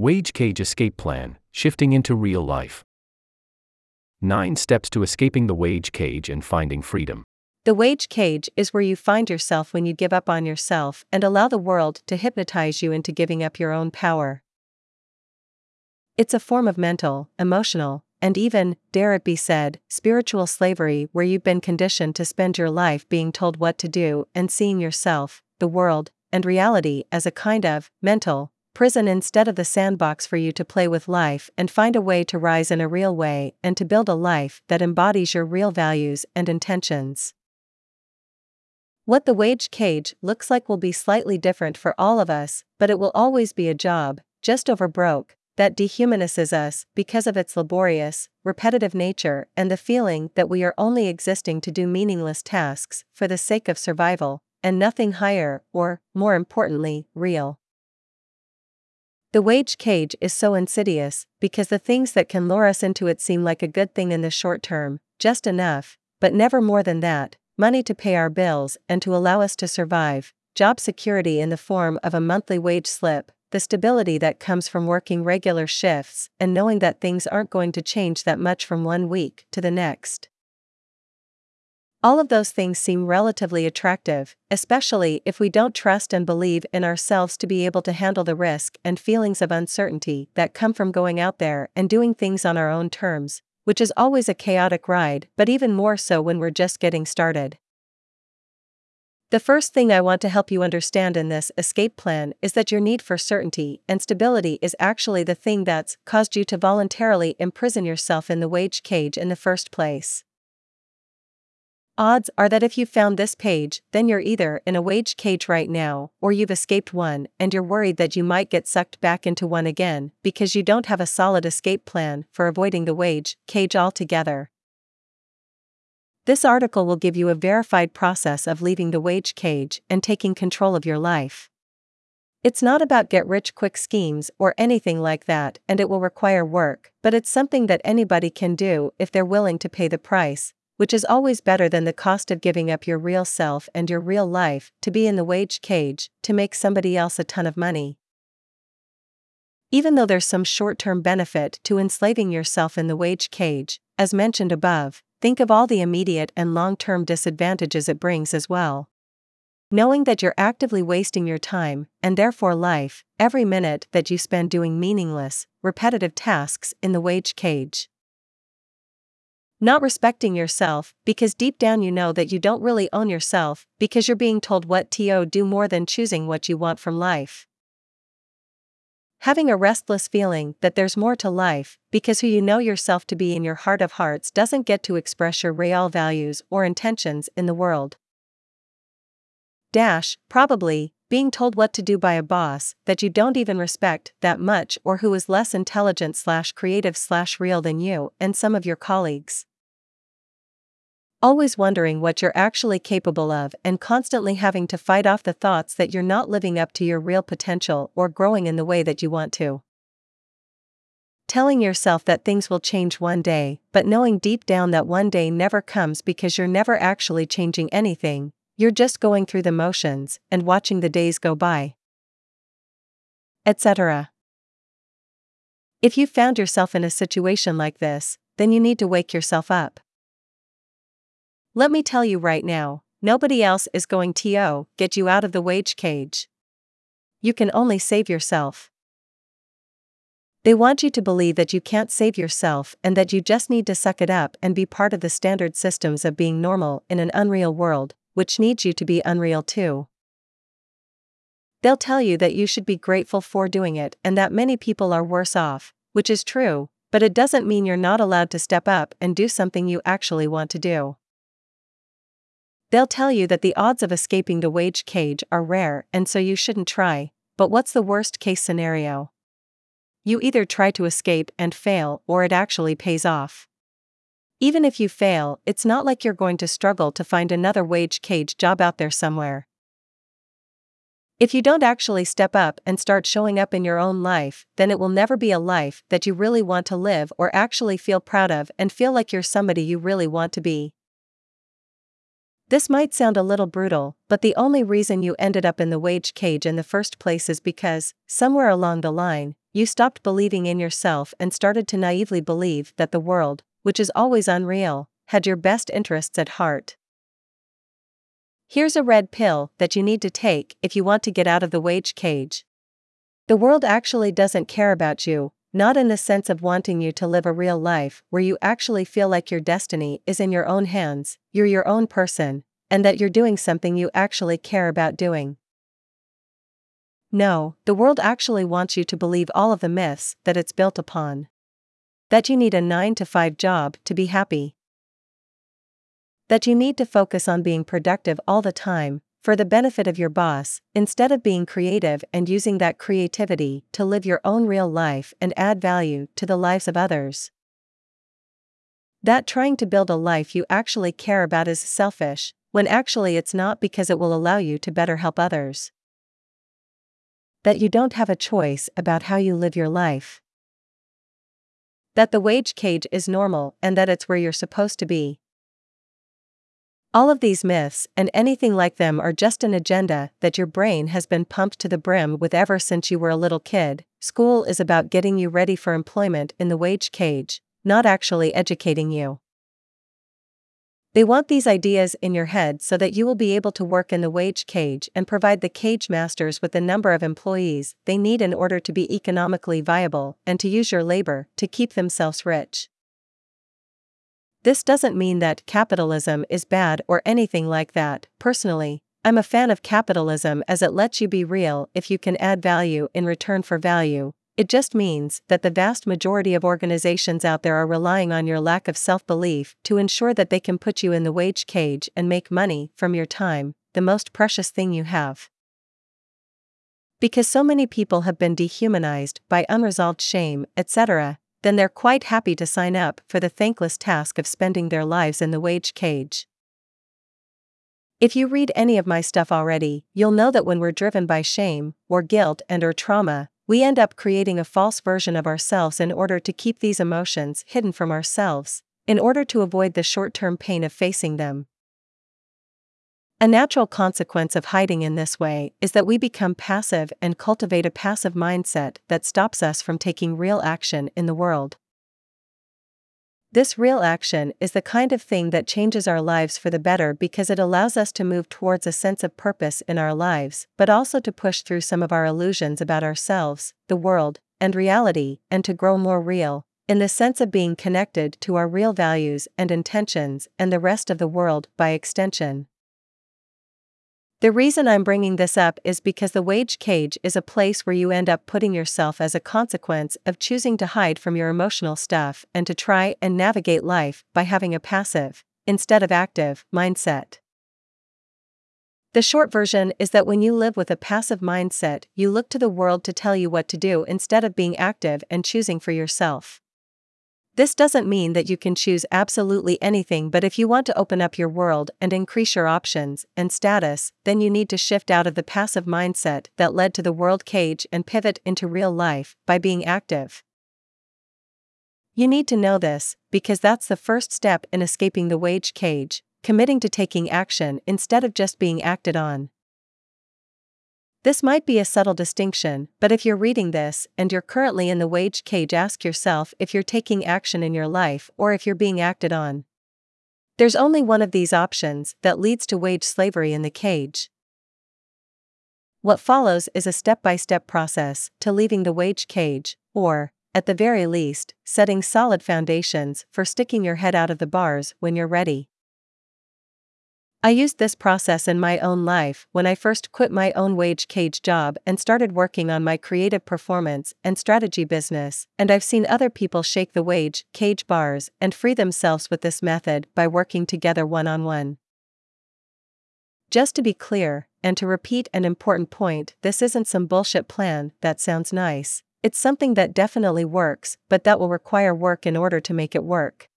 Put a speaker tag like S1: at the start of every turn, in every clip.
S1: Wage Cage Escape Plan Shifting into Real Life. 9 Steps to Escaping the Wage Cage and Finding Freedom.
S2: The wage cage is where you find yourself when you give up on yourself and allow the world to hypnotize you into giving up your own power. It's a form of mental, emotional, and even, dare it be said, spiritual slavery where you've been conditioned to spend your life being told what to do and seeing yourself, the world, and reality as a kind of mental prison instead of the sandbox for you to play with life and find a way to rise in a real way and to build a life that embodies your real values and intentions. What the wage cage looks like will be slightly different for all of us, but it will always be a job, just over broke, that dehumanizes us because of its laborious, repetitive nature and the feeling that we are only existing to do meaningless tasks for the sake of survival, and nothing higher, or, more importantly, real. The wage cage is so insidious because the things that can lure us into it seem like a good thing in the short term, just enough, but never more than that money to pay our bills and to allow us to survive, job security in the form of a monthly wage slip, the stability that comes from working regular shifts and knowing that things aren't going to change that much from one week to the next. All of those things seem relatively attractive, especially if we don't trust and believe in ourselves to be able to handle the risk and feelings of uncertainty that come from going out there and doing things on our own terms, which is always a chaotic ride, but even more so when we're just getting started. The first thing I want to help you understand in this escape plan is that your need for certainty and stability is actually the thing that's caused you to voluntarily imprison yourself in the wage cage in the first place. Odds are that if you found this page, then you're either in a wage cage right now, or you've escaped one and you're worried that you might get sucked back into one again because you don't have a solid escape plan for avoiding the wage cage altogether. This article will give you a verified process of leaving the wage cage and taking control of your life. It's not about get rich quick schemes or anything like that, and it will require work, but it's something that anybody can do if they're willing to pay the price, which is always better than the cost of giving up your real self and your real life to be in the wage cage to make somebody else a ton of money. Even though there's some short term benefit to enslaving yourself in the wage cage, as mentioned above, think of all the immediate and long term disadvantages it brings as well. Knowing that you're actively wasting your time, and therefore life, every minute that you spend doing meaningless, repetitive tasks in the wage cage. Not respecting yourself, because deep down you know that you don't really own yourself, because you're being told what to do more than choosing what you want from life. Having a restless feeling that there's more to life, because who you know yourself to be in your heart of hearts doesn't get to express your real values or intentions in the world. Dash, probably, being told what to do by a boss that you don't even respect that much or who is less intelligent slash creative slash real than you and some of your colleagues always wondering what you're actually capable of and constantly having to fight off the thoughts that you're not living up to your real potential or growing in the way that you want to. Telling yourself that things will change one day, but knowing deep down that one day never comes because you're never actually changing anything, you're just going through the motions and watching the days go by. Etc. If you found yourself in a situation like this, then you need to wake yourself up. Let me tell you right now, nobody else is going to get you out of the wage cage. You can only save yourself. They want you to believe that you can't save yourself and that you just need to suck it up and be part of the standard systems of being normal in an unreal world, which needs you to be unreal too. They'll tell you that you should be grateful for doing it and that many people are worse off, which is true, but it doesn't mean you're not allowed to step up and do something you actually want to do. They'll tell you that the odds of escaping the wage cage are rare and so you shouldn't try, but what's the worst case scenario? You either try to escape and fail or it actually pays off. Even if you fail, it's not like you're going to struggle to find another wage cage job out there somewhere. If you don't actually step up and start showing up in your own life, then it will never be a life that you really want to live or actually feel proud of and feel like you're somebody you really want to be. This might sound a little brutal, but the only reason you ended up in the wage cage in the first place is because, somewhere along the line, you stopped believing in yourself and started to naively believe that the world, which is always unreal, had your best interests at heart. Here's a red pill that you need to take if you want to get out of the wage cage. The world actually doesn't care about you, not in the sense of wanting you to live a real life where you actually feel like your destiny is in your own hands, you're your own person, and that you're doing something you actually care about doing. No, the world actually wants you to believe all of the myths that it's built upon. That you need a 9 to 5 job to be happy that you need to focus on being productive all the time, for the benefit of your boss, instead of being creative and using that creativity to live your own real life and add value to the lives of others. That trying to build a life you actually care about is selfish, when actually it's not because it will allow you to better help others. That you don't have a choice about how you live your life. That the wage cage is normal and that it's where you're supposed to be. All of these myths and anything like them are just an agenda that your brain has been pumped to the brim with ever since you were a little kid. School is about getting you ready for employment in the wage cage, not actually educating you. They want these ideas in your head so that you will be able to work in the wage cage and provide the cage masters with the number of employees they need in order to be economically viable and to use your labor to keep themselves rich. This doesn't mean that capitalism is bad or anything like that. Personally, I'm a fan of capitalism as it lets you be real if you can add value in return for value. It just means that the vast majority of organizations out there are relying on your lack of self belief to ensure that they can put you in the wage cage and make money from your time, the most precious thing you have. Because so many people have been dehumanized by unresolved shame, etc., then they're quite happy to sign up for the thankless task of spending their lives in the wage cage. If you read any of my stuff already, you'll know that when we're driven by shame, or guilt and or trauma, we end up creating a false version of ourselves in order to keep these emotions hidden from ourselves, in order to avoid the short-term pain of facing them. A natural consequence of hiding in this way is that we become passive and cultivate a passive mindset that stops us from taking real action in the world. This real action is the kind of thing that changes our lives for the better because it allows us to move towards a sense of purpose in our lives, but also to push through some of our illusions about ourselves, the world, and reality, and to grow more real, in the sense of being connected to our real values and intentions and the rest of the world by extension. The reason I'm bringing this up is because the wage cage is a place where you end up putting yourself as a consequence of choosing to hide from your emotional stuff and to try and navigate life by having a passive, instead of active, mindset. The short version is that when you live with a passive mindset, you look to the world to tell you what to do instead of being active and choosing for yourself. This doesn't mean that you can choose absolutely anything, but if you want to open up your world and increase your options and status, then you need to shift out of the passive mindset that led to the world cage and pivot into real life by being active. You need to know this, because that's the first step in escaping the wage cage, committing to taking action instead of just being acted on. This might be a subtle distinction, but if you're reading this and you're currently in the wage cage, ask yourself if you're taking action in your life or if you're being acted on. There's only one of these options that leads to wage slavery in the cage. What follows is a step by step process to leaving the wage cage, or, at the very least, setting solid foundations for sticking your head out of the bars when you're ready. I used this process in my own life when I first quit my own wage cage job and started working on my creative performance and strategy business, and I've seen other people shake the wage cage bars and free themselves with this method by working together one on one. Just to be clear, and to repeat an important point, this isn't some bullshit plan that sounds nice. It's something that definitely works, but that will require work in order to make it work.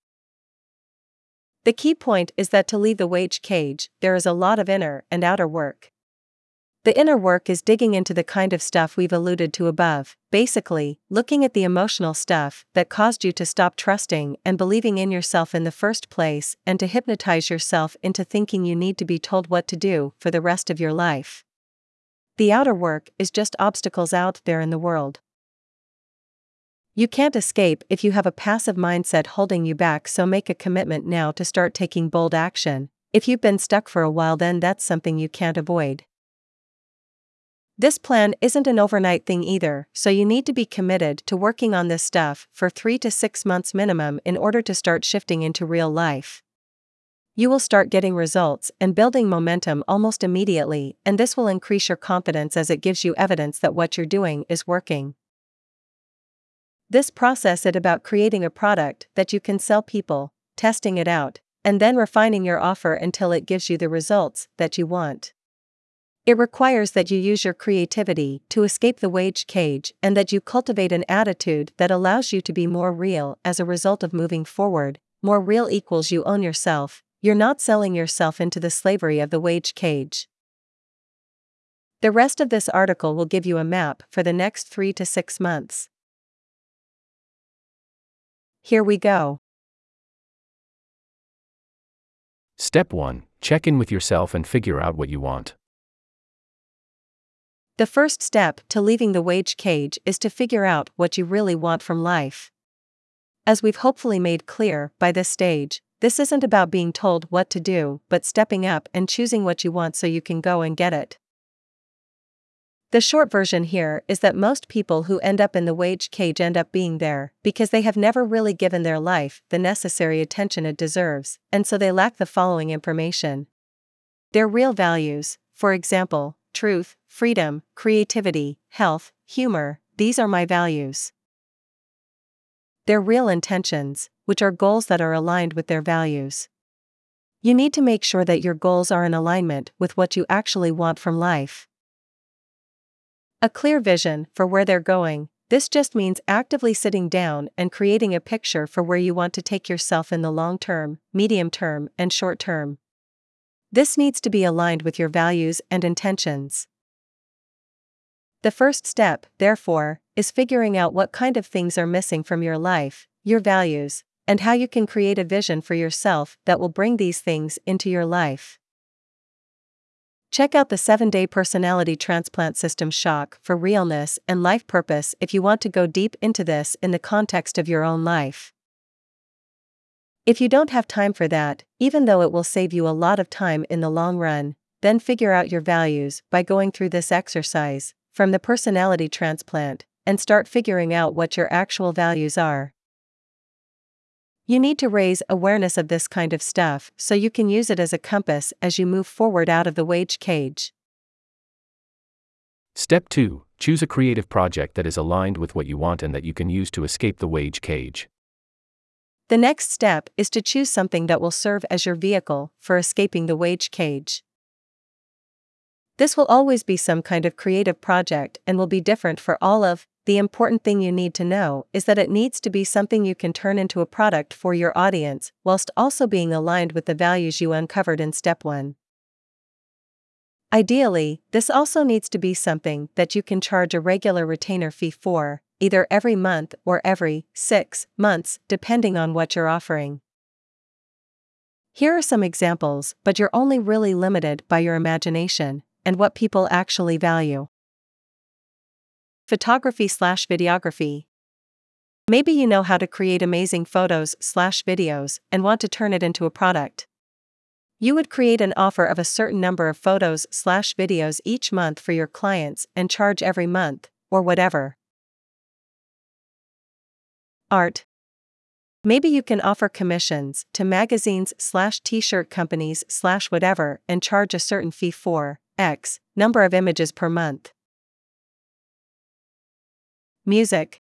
S2: The key point is that to leave the wage cage, there is a lot of inner and outer work. The inner work is digging into the kind of stuff we've alluded to above, basically, looking at the emotional stuff that caused you to stop trusting and believing in yourself in the first place and to hypnotize yourself into thinking you need to be told what to do for the rest of your life. The outer work is just obstacles out there in the world. You can't escape if you have a passive mindset holding you back, so make a commitment now to start taking bold action. If you've been stuck for a while, then that's something you can't avoid. This plan isn't an overnight thing either, so you need to be committed to working on this stuff for 3 to 6 months minimum in order to start shifting into real life. You will start getting results and building momentum almost immediately, and this will increase your confidence as it gives you evidence that what you're doing is working. This process is about creating a product that you can sell people, testing it out, and then refining your offer until it gives you the results that you want. It requires that you use your creativity to escape the wage cage and that you cultivate an attitude that allows you to be more real as a result of moving forward. More real equals you own yourself, you're not selling yourself into the slavery of the wage cage. The rest of this article will give you a map for the next three to six months. Here we go.
S1: Step 1 Check in with yourself and figure out what you want.
S2: The first step to leaving the wage cage is to figure out what you really want from life. As we've hopefully made clear by this stage, this isn't about being told what to do, but stepping up and choosing what you want so you can go and get it. The short version here is that most people who end up in the wage cage end up being there because they have never really given their life the necessary attention it deserves, and so they lack the following information. Their real values, for example, truth, freedom, creativity, health, humor, these are my values. Their real intentions, which are goals that are aligned with their values. You need to make sure that your goals are in alignment with what you actually want from life. A clear vision for where they're going, this just means actively sitting down and creating a picture for where you want to take yourself in the long term, medium term, and short term. This needs to be aligned with your values and intentions. The first step, therefore, is figuring out what kind of things are missing from your life, your values, and how you can create a vision for yourself that will bring these things into your life. Check out the 7 day personality transplant system shock for realness and life purpose if you want to go deep into this in the context of your own life. If you don't have time for that, even though it will save you a lot of time in the long run, then figure out your values by going through this exercise from the personality transplant and start figuring out what your actual values are. You need to raise awareness of this kind of stuff so you can use it as a compass as you move forward out of the wage cage.
S1: Step 2 Choose a creative project that is aligned with what you want and that you can use to escape the wage cage.
S2: The next step is to choose something that will serve as your vehicle for escaping the wage cage. This will always be some kind of creative project and will be different for all of the important thing you need to know is that it needs to be something you can turn into a product for your audience, whilst also being aligned with the values you uncovered in step 1. Ideally, this also needs to be something that you can charge a regular retainer fee for, either every month or every six months, depending on what you're offering. Here are some examples, but you're only really limited by your imagination and what people actually value. Photography slash videography. Maybe you know how to create amazing photos slash videos and want to turn it into a product. You would create an offer of a certain number of photos slash videos each month for your clients and charge every month, or whatever. Art. Maybe you can offer commissions to magazines slash t-shirt companies slash whatever and charge a certain fee for X number of images per month. Music.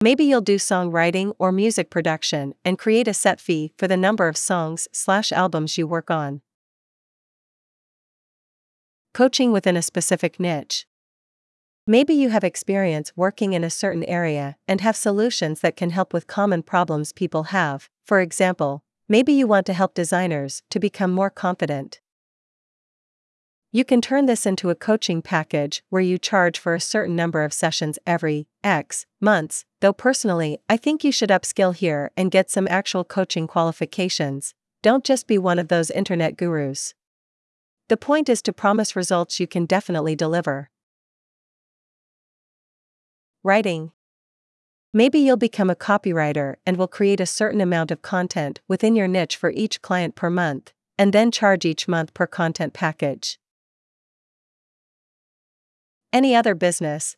S2: Maybe you'll do songwriting or music production and create a set fee for the number of songs slash albums you work on. Coaching within a specific niche. Maybe you have experience working in a certain area and have solutions that can help with common problems people have. For example, maybe you want to help designers to become more confident. You can turn this into a coaching package where you charge for a certain number of sessions every X months, though personally, I think you should upskill here and get some actual coaching qualifications. Don't just be one of those internet gurus. The point is to promise results you can definitely deliver. Writing Maybe you'll become a copywriter and will create a certain amount of content within your niche for each client per month, and then charge each month per content package. Any other business.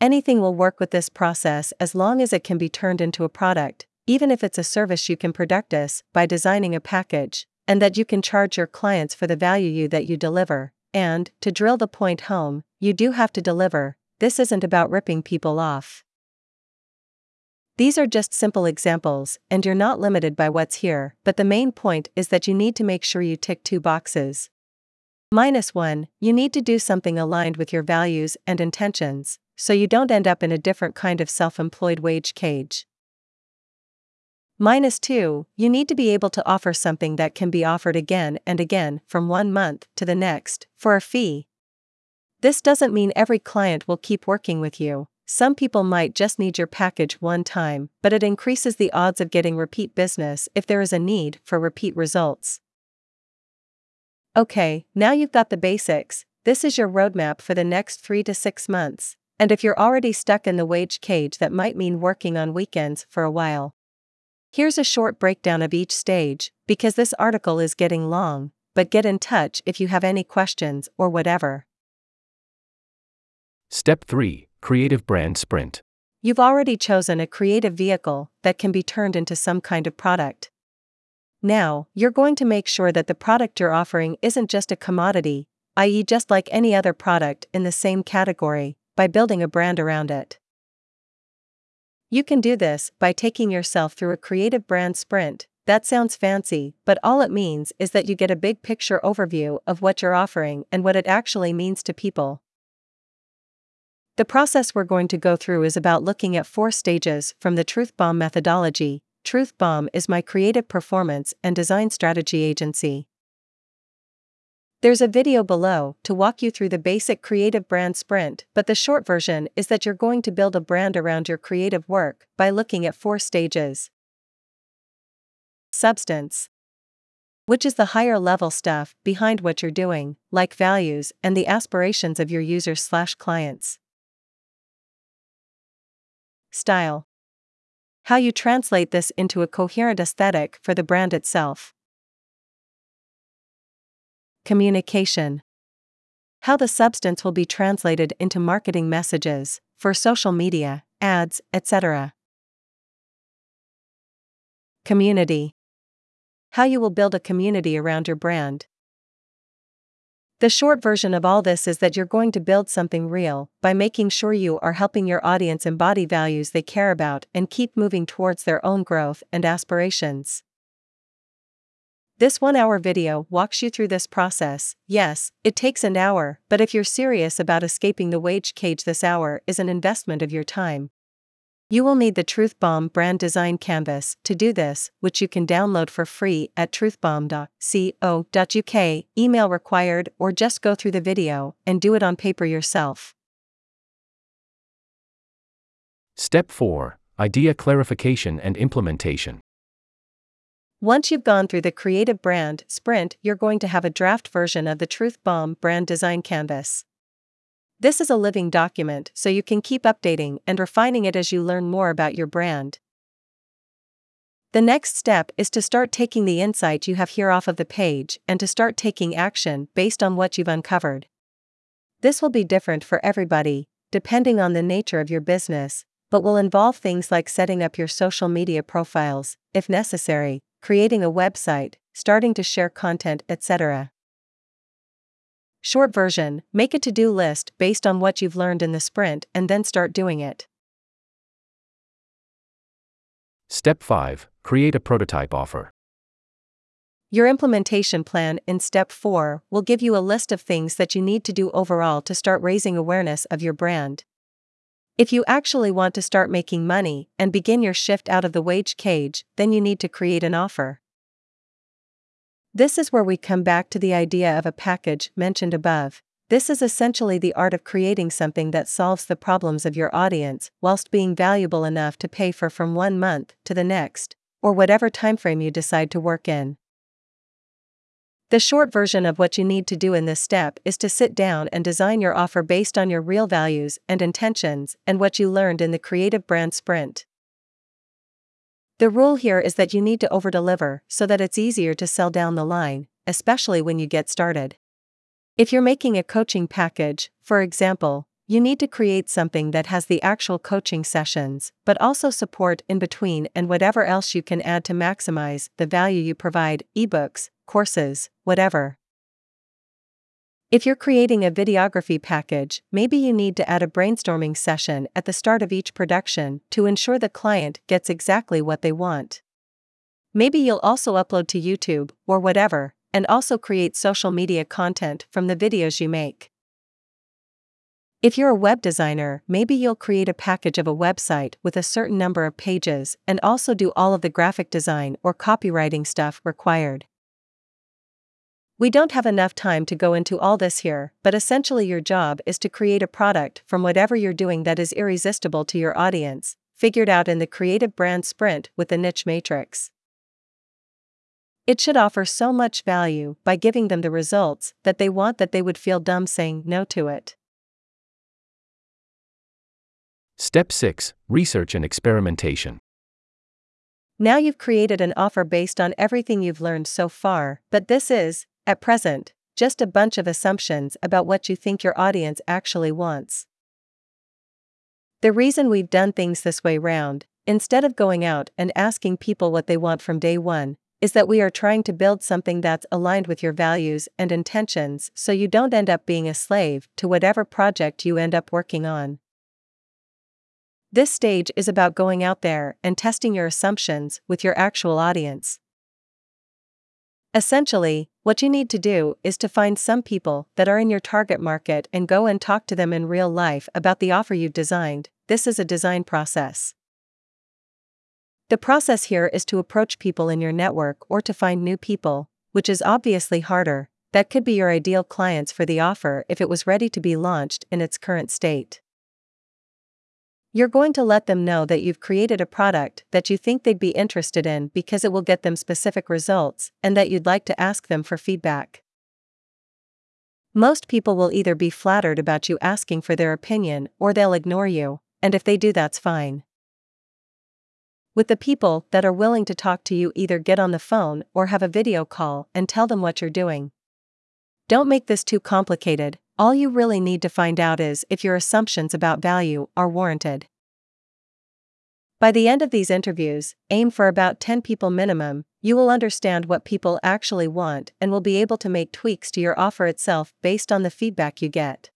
S2: Anything will work with this process as long as it can be turned into a product, even if it's a service you can produce by designing a package, and that you can charge your clients for the value you that you deliver. And, to drill the point home, you do have to deliver, this isn't about ripping people off. These are just simple examples, and you're not limited by what's here, but the main point is that you need to make sure you tick two boxes. Minus one, you need to do something aligned with your values and intentions, so you don't end up in a different kind of self employed wage cage. Minus two, you need to be able to offer something that can be offered again and again from one month to the next, for a fee. This doesn't mean every client will keep working with you, some people might just need your package one time, but it increases the odds of getting repeat business if there is a need for repeat results. Okay, now you've got the basics, this is your roadmap for the next three to six months, and if you're already stuck in the wage cage, that might mean working on weekends for a while. Here's a short breakdown of each stage, because this article is getting long, but get in touch if you have any questions or whatever.
S1: Step 3 Creative Brand Sprint.
S2: You've already chosen a creative vehicle that can be turned into some kind of product. Now, you're going to make sure that the product you're offering isn't just a commodity, i.e., just like any other product in the same category, by building a brand around it. You can do this by taking yourself through a creative brand sprint. That sounds fancy, but all it means is that you get a big picture overview of what you're offering and what it actually means to people. The process we're going to go through is about looking at four stages from the Truth Bomb methodology. Truth Bomb is my creative performance and design strategy agency. There's a video below to walk you through the basic creative brand sprint, but the short version is that you're going to build a brand around your creative work by looking at four stages. Substance, which is the higher level stuff behind what you're doing, like values and the aspirations of your users/clients. Style. How you translate this into a coherent aesthetic for the brand itself. Communication. How the substance will be translated into marketing messages, for social media, ads, etc. Community. How you will build a community around your brand. The short version of all this is that you're going to build something real by making sure you are helping your audience embody values they care about and keep moving towards their own growth and aspirations. This one hour video walks you through this process. Yes, it takes an hour, but if you're serious about escaping the wage cage, this hour is an investment of your time. You will need the Truth Bomb brand design canvas to do this, which you can download for free at truthbomb.co.uk, email required, or just go through the video and do it on paper yourself.
S1: Step 4 Idea Clarification and Implementation.
S2: Once you've gone through the Creative Brand Sprint, you're going to have a draft version of the Truth Bomb brand design canvas. This is a living document, so you can keep updating and refining it as you learn more about your brand. The next step is to start taking the insight you have here off of the page and to start taking action based on what you've uncovered. This will be different for everybody, depending on the nature of your business, but will involve things like setting up your social media profiles, if necessary, creating a website, starting to share content, etc. Short version Make a to do list based on what you've learned in the sprint and then start doing it.
S1: Step 5 Create a prototype offer.
S2: Your implementation plan in Step 4 will give you a list of things that you need to do overall to start raising awareness of your brand. If you actually want to start making money and begin your shift out of the wage cage, then you need to create an offer. This is where we come back to the idea of a package mentioned above. This is essentially the art of creating something that solves the problems of your audience whilst being valuable enough to pay for from one month to the next, or whatever timeframe you decide to work in. The short version of what you need to do in this step is to sit down and design your offer based on your real values and intentions and what you learned in the Creative Brand Sprint. The rule here is that you need to overdeliver so that it's easier to sell down the line, especially when you get started. If you're making a coaching package, for example, you need to create something that has the actual coaching sessions, but also support in between and whatever else you can add to maximize the value you provide ebooks, courses, whatever. If you're creating a videography package, maybe you need to add a brainstorming session at the start of each production to ensure the client gets exactly what they want. Maybe you'll also upload to YouTube or whatever, and also create social media content from the videos you make. If you're a web designer, maybe you'll create a package of a website with a certain number of pages and also do all of the graphic design or copywriting stuff required. We don't have enough time to go into all this here, but essentially, your job is to create a product from whatever you're doing that is irresistible to your audience, figured out in the creative brand sprint with the niche matrix. It should offer so much value by giving them the results that they want that they would feel dumb saying no to it.
S1: Step 6 Research and Experimentation.
S2: Now you've created an offer based on everything you've learned so far, but this is, at present, just a bunch of assumptions about what you think your audience actually wants. The reason we've done things this way round, instead of going out and asking people what they want from day one, is that we are trying to build something that's aligned with your values and intentions so you don't end up being a slave to whatever project you end up working on. This stage is about going out there and testing your assumptions with your actual audience. Essentially, what you need to do is to find some people that are in your target market and go and talk to them in real life about the offer you've designed. This is a design process. The process here is to approach people in your network or to find new people, which is obviously harder. That could be your ideal clients for the offer if it was ready to be launched in its current state. You're going to let them know that you've created a product that you think they'd be interested in because it will get them specific results and that you'd like to ask them for feedback. Most people will either be flattered about you asking for their opinion or they'll ignore you, and if they do, that's fine. With the people that are willing to talk to you, either get on the phone or have a video call and tell them what you're doing. Don't make this too complicated, all you really need to find out is if your assumptions about value are warranted. By the end of these interviews, aim for about 10 people minimum, you will understand what people actually want and will be able to make tweaks to your offer itself based on the feedback you get.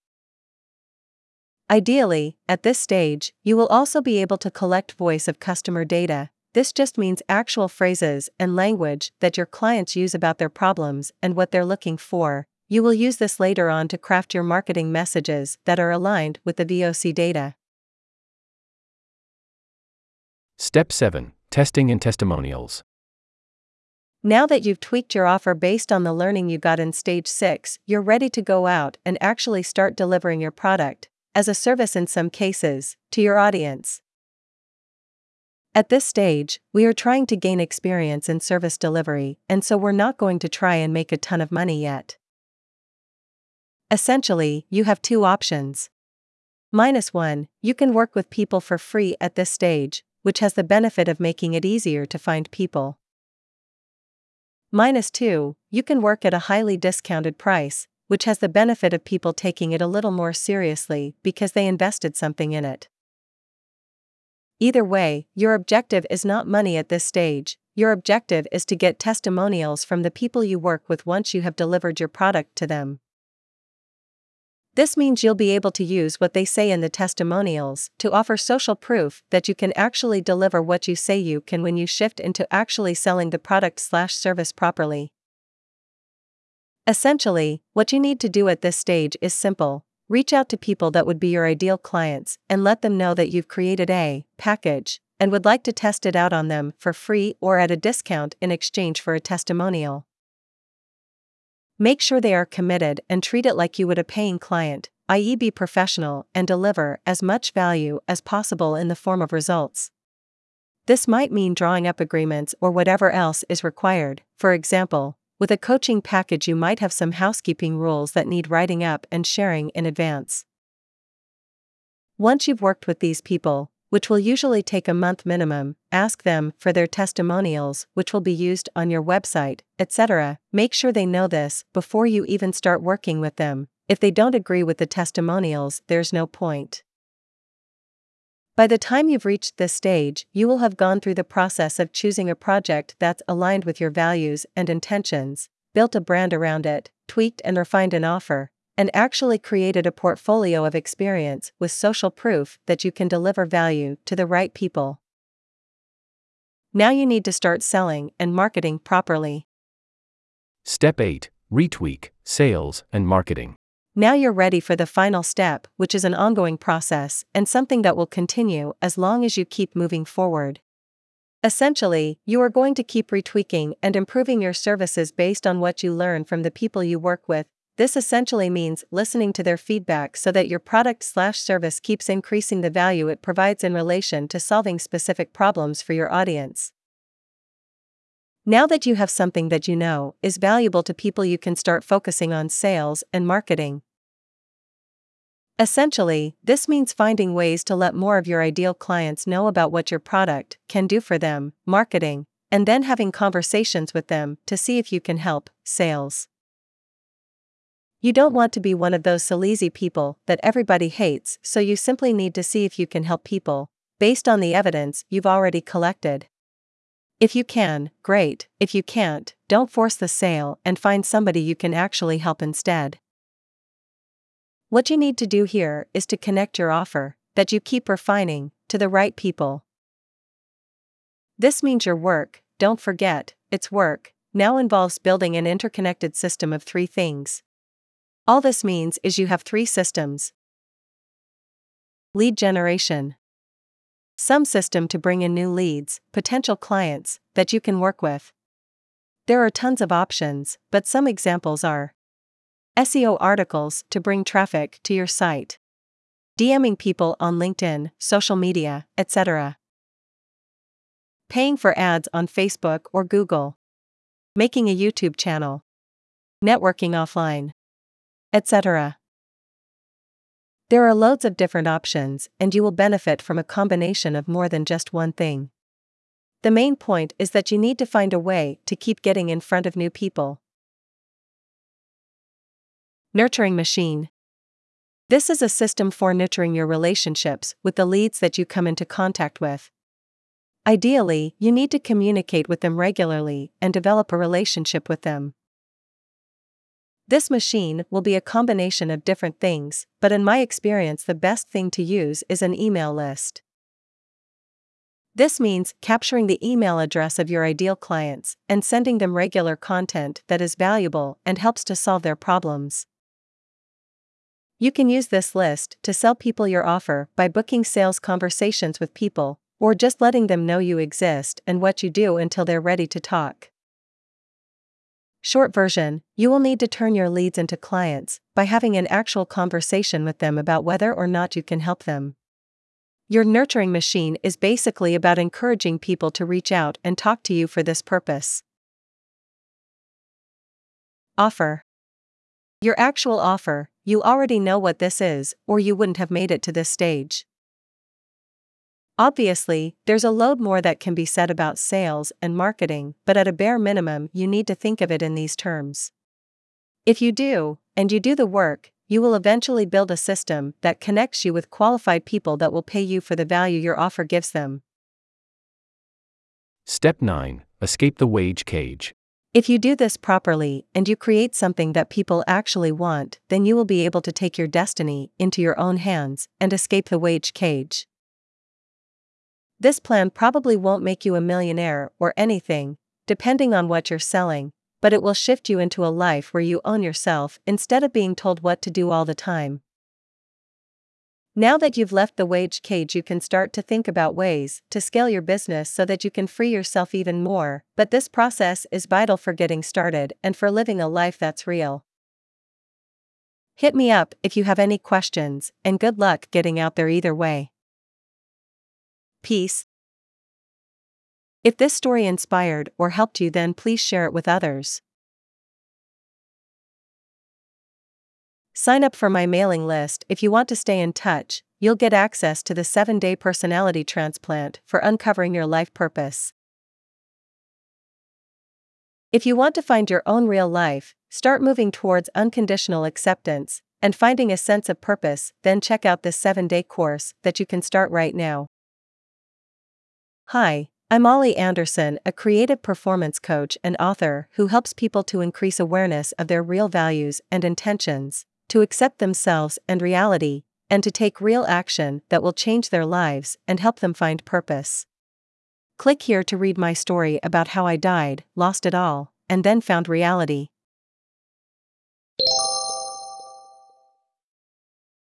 S2: Ideally, at this stage, you will also be able to collect voice of customer data. This just means actual phrases and language that your clients use about their problems and what they're looking for, you will use this later on to craft your marketing messages that are aligned with the VOC data.
S1: Step 7 Testing and Testimonials.
S2: Now that you've tweaked your offer based on the learning you got in stage 6, you're ready to go out and actually start delivering your product, as a service in some cases, to your audience. At this stage, we are trying to gain experience in service delivery, and so we're not going to try and make a ton of money yet. Essentially, you have two options. Minus 1, you can work with people for free at this stage, which has the benefit of making it easier to find people. Minus 2, you can work at a highly discounted price, which has the benefit of people taking it a little more seriously because they invested something in it. Either way, your objective is not money at this stage, your objective is to get testimonials from the people you work with once you have delivered your product to them. This means you'll be able to use what they say in the testimonials to offer social proof that you can actually deliver what you say you can when you shift into actually selling the product slash service properly. Essentially, what you need to do at this stage is simple. Reach out to people that would be your ideal clients and let them know that you've created a package and would like to test it out on them for free or at a discount in exchange for a testimonial. Make sure they are committed and treat it like you would a paying client, i.e., be professional and deliver as much value as possible in the form of results. This might mean drawing up agreements or whatever else is required, for example, With a coaching package, you might have some housekeeping rules that need writing up and sharing in advance. Once you've worked with these people, which will usually take a month minimum, ask them for their testimonials, which will be used on your website, etc. Make sure they know this before you even start working with them. If they don't agree with the testimonials, there's no point. By the time you've reached this stage, you will have gone through the process of choosing a project that's aligned with your values and intentions, built a brand around it, tweaked and refined an offer, and actually created a portfolio of experience with social proof that you can deliver value to the right people. Now you need to start selling and marketing properly.
S1: Step 8 Retweak, Sales, and Marketing.
S2: Now you're ready for the final step, which is an ongoing process and something that will continue as long as you keep moving forward. Essentially, you are going to keep retweaking and improving your services based on what you learn from the people you work with this essentially means listening to their feedback so that your product slash service keeps increasing the value it provides in relation to solving specific problems for your audience. Now that you have something that you know is valuable to people, you can start focusing on sales and marketing. Essentially, this means finding ways to let more of your ideal clients know about what your product can do for them, marketing, and then having conversations with them to see if you can help sales. You don't want to be one of those sleazy people that everybody hates, so you simply need to see if you can help people, based on the evidence you've already collected. If you can, great, if you can't, don't force the sale and find somebody you can actually help instead. What you need to do here is to connect your offer, that you keep refining, to the right people. This means your work, don't forget, it's work, now involves building an interconnected system of three things all this means is you have three systems. Lead generation, some system to bring in new leads, potential clients, that you can work with. There are tons of options, but some examples are SEO articles to bring traffic to your site, DMing people on LinkedIn, social media, etc. Paying for ads on Facebook or Google, making a YouTube channel, networking offline etc. There are loads of different options, and you will benefit from a combination of more than just one thing. The main point is that you need to find a way to keep getting in front of new people. Nurturing Machine This is a system for nurturing your relationships with the leads that you come into contact with. Ideally, you need to communicate with them regularly and develop a relationship with them. This machine will be a combination of different things, but in my experience, the best thing to use is an email list. This means capturing the email address of your ideal clients and sending them regular content that is valuable and helps to solve their problems. You can use this list to sell people your offer by booking sales conversations with people, or just letting them know you exist and what you do until they're ready to talk. Short version You will need to turn your leads into clients by having an actual conversation with them about whether or not you can help them. Your nurturing machine is basically about encouraging people to reach out and talk to you for this purpose. Offer Your actual offer, you already know what this is, or you wouldn't have made it to this stage. Obviously, there's a load more that can be said about sales and marketing, but at a bare minimum, you need to think of it in these terms. If you do, and you do the work, you will eventually build a system that connects you with qualified people that will pay you for the value your offer gives them.
S1: Step 9 Escape the wage cage.
S2: If you do this properly and you create something that people actually want, then you will be able to take your destiny into your own hands and escape the wage cage. This plan probably won't make you a millionaire or anything, depending on what you're selling, but it will shift you into a life where you own yourself instead of being told what to do all the time. Now that you've left the wage cage, you can start to think about ways to scale your business so that you can free yourself even more. But this process is vital for getting started and for living a life that's real. Hit me up if you have any questions, and good luck getting out there either way. Peace. If this story inspired or helped you, then please share it with others. Sign up for my mailing list if you want to stay in touch, you'll get access to the 7 day personality transplant for uncovering your life purpose. If you want to find your own real life, start moving towards unconditional acceptance and finding a sense of purpose, then check out this 7 day course that you can start right now. Hi, I'm Oli Anderson, a creative performance coach and author who helps people to increase awareness of their real values and intentions, to accept themselves and reality, and to take real action that will change their lives and help them find purpose. Click here to read my story about how I died, lost it all, and then found reality.